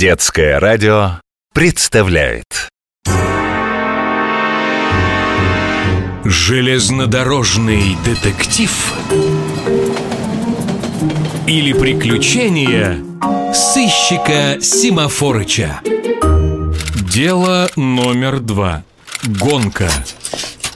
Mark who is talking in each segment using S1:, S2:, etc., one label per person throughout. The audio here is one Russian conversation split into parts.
S1: Детское радио представляет
S2: Железнодорожный детектив Или приключения сыщика Симафорыча Дело номер два Гонка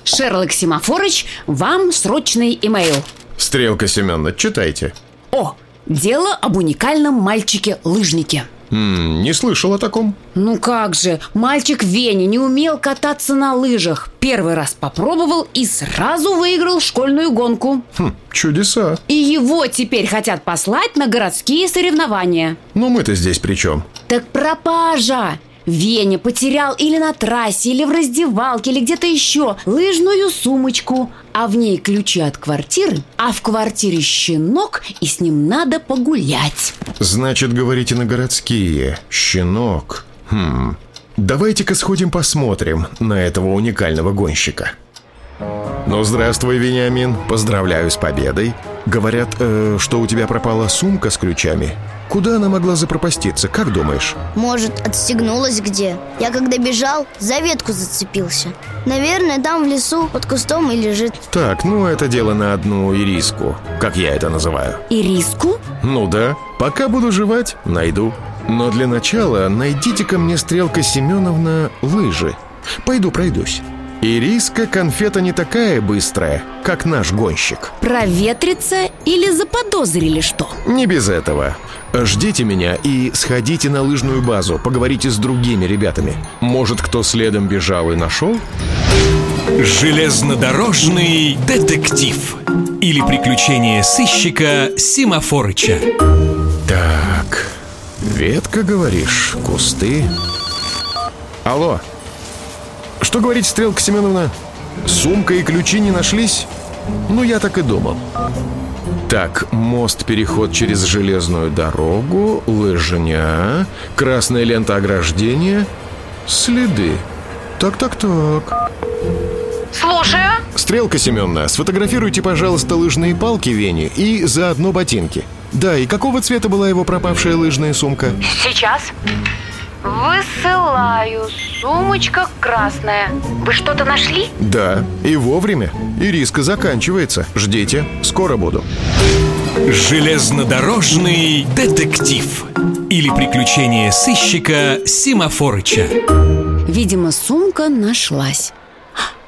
S3: Шерлок Симафорыч, вам срочный имейл.
S4: Стрелка Семеновна, читайте.
S3: О, дело об уникальном мальчике-лыжнике.
S4: М, не слышал о таком.
S3: Ну как же, мальчик Веня не умел кататься на лыжах. Первый раз попробовал и сразу выиграл школьную гонку.
S4: Хм, чудеса.
S3: И его теперь хотят послать на городские соревнования.
S4: Ну мы-то здесь при чем?
S3: Так пропажа! Веня потерял или на трассе, или в раздевалке, или где-то еще лыжную сумочку, а в ней ключи от квартиры, а в квартире щенок, и с ним надо погулять.
S4: Значит, говорите на городские. Щенок. Хм. Давайте-ка сходим посмотрим на этого уникального гонщика. Ну, здравствуй, Вениамин. Поздравляю с победой. Говорят, э, что у тебя пропала сумка с ключами. Куда она могла запропаститься, как думаешь?
S5: Может, отстегнулась где? Я когда бежал, за ветку зацепился. Наверное, там в лесу под кустом и лежит.
S4: Так, ну это дело на одну ириску, как я это называю.
S3: И риску?
S4: Ну да, пока буду жевать, найду. Но для начала найдите-ка мне, Стрелка Семеновна, лыжи. Пойду пройдусь. Ириска конфета не такая быстрая, как наш гонщик.
S3: Проветриться или заподозрили что?
S4: Не без этого. Ждите меня и сходите на лыжную базу, поговорите с другими ребятами. Может, кто следом бежал и нашел?
S2: Железнодорожный детектив Или приключения сыщика Симафорыча
S4: Так, ветка, говоришь, кусты. Алло, что говорит Стрелка Семеновна? Сумка и ключи не нашлись? Ну, я так и думал. Так, мост-переход через железную дорогу, лыжня, красная лента ограждения, следы. Так-так-так.
S3: Слушаю.
S4: Стрелка Семеновна, сфотографируйте, пожалуйста, лыжные палки Вени и заодно ботинки. Да, и какого цвета была его пропавшая лыжная сумка?
S6: Сейчас. Высылаю. Сумочка красная. Вы что-то нашли?
S4: Да, и вовремя. И риска заканчивается. Ждите, скоро буду.
S2: Железнодорожный детектив Или приключения сыщика Симафорыча
S3: Видимо, сумка нашлась.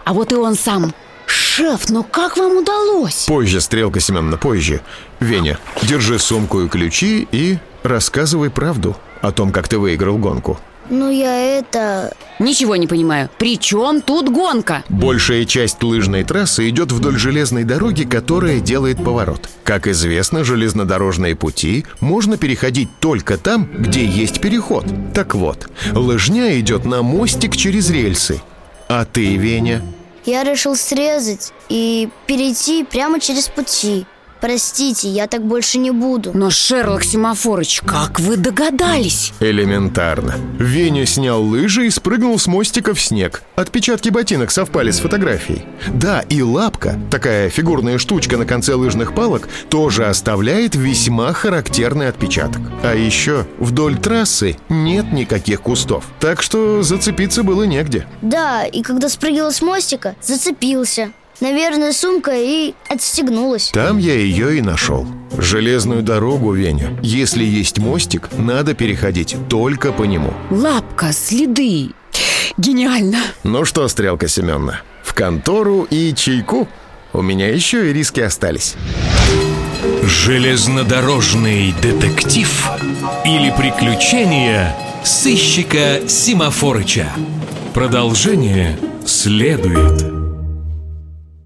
S3: А вот и он сам. Шеф, ну как вам удалось?
S4: Позже, Стрелка Семеновна, позже. Веня, держи сумку и ключи и рассказывай правду о том, как ты выиграл гонку.
S5: Ну, я это...
S3: Ничего не понимаю. При чем тут гонка?
S4: Большая часть лыжной трассы идет вдоль железной дороги, которая делает поворот. Как известно, железнодорожные пути можно переходить только там, где есть переход. Так вот, лыжня идет на мостик через рельсы. А ты, Веня?
S5: Я решил срезать и перейти прямо через пути. Простите, я так больше не буду.
S3: Но, Шерлок Симафорыч, как вы догадались?
S4: Элементарно. Веня снял лыжи и спрыгнул с мостика в снег. Отпечатки ботинок совпали с фотографией. Да, и лапка, такая фигурная штучка на конце лыжных палок, тоже оставляет весьма характерный отпечаток. А еще вдоль трассы нет никаких кустов. Так что зацепиться было негде.
S5: Да, и когда спрыгивал с мостика, зацепился. Наверное, сумка и отстегнулась.
S4: Там я ее и нашел. Железную дорогу, Веня. Если есть мостик, надо переходить только по нему.
S3: Лапка, следы. Гениально.
S4: Ну что, Стрелка Семеновна, в контору и чайку? У меня еще и риски остались.
S2: Железнодорожный детектив Или приключения сыщика Симафорыча Продолжение следует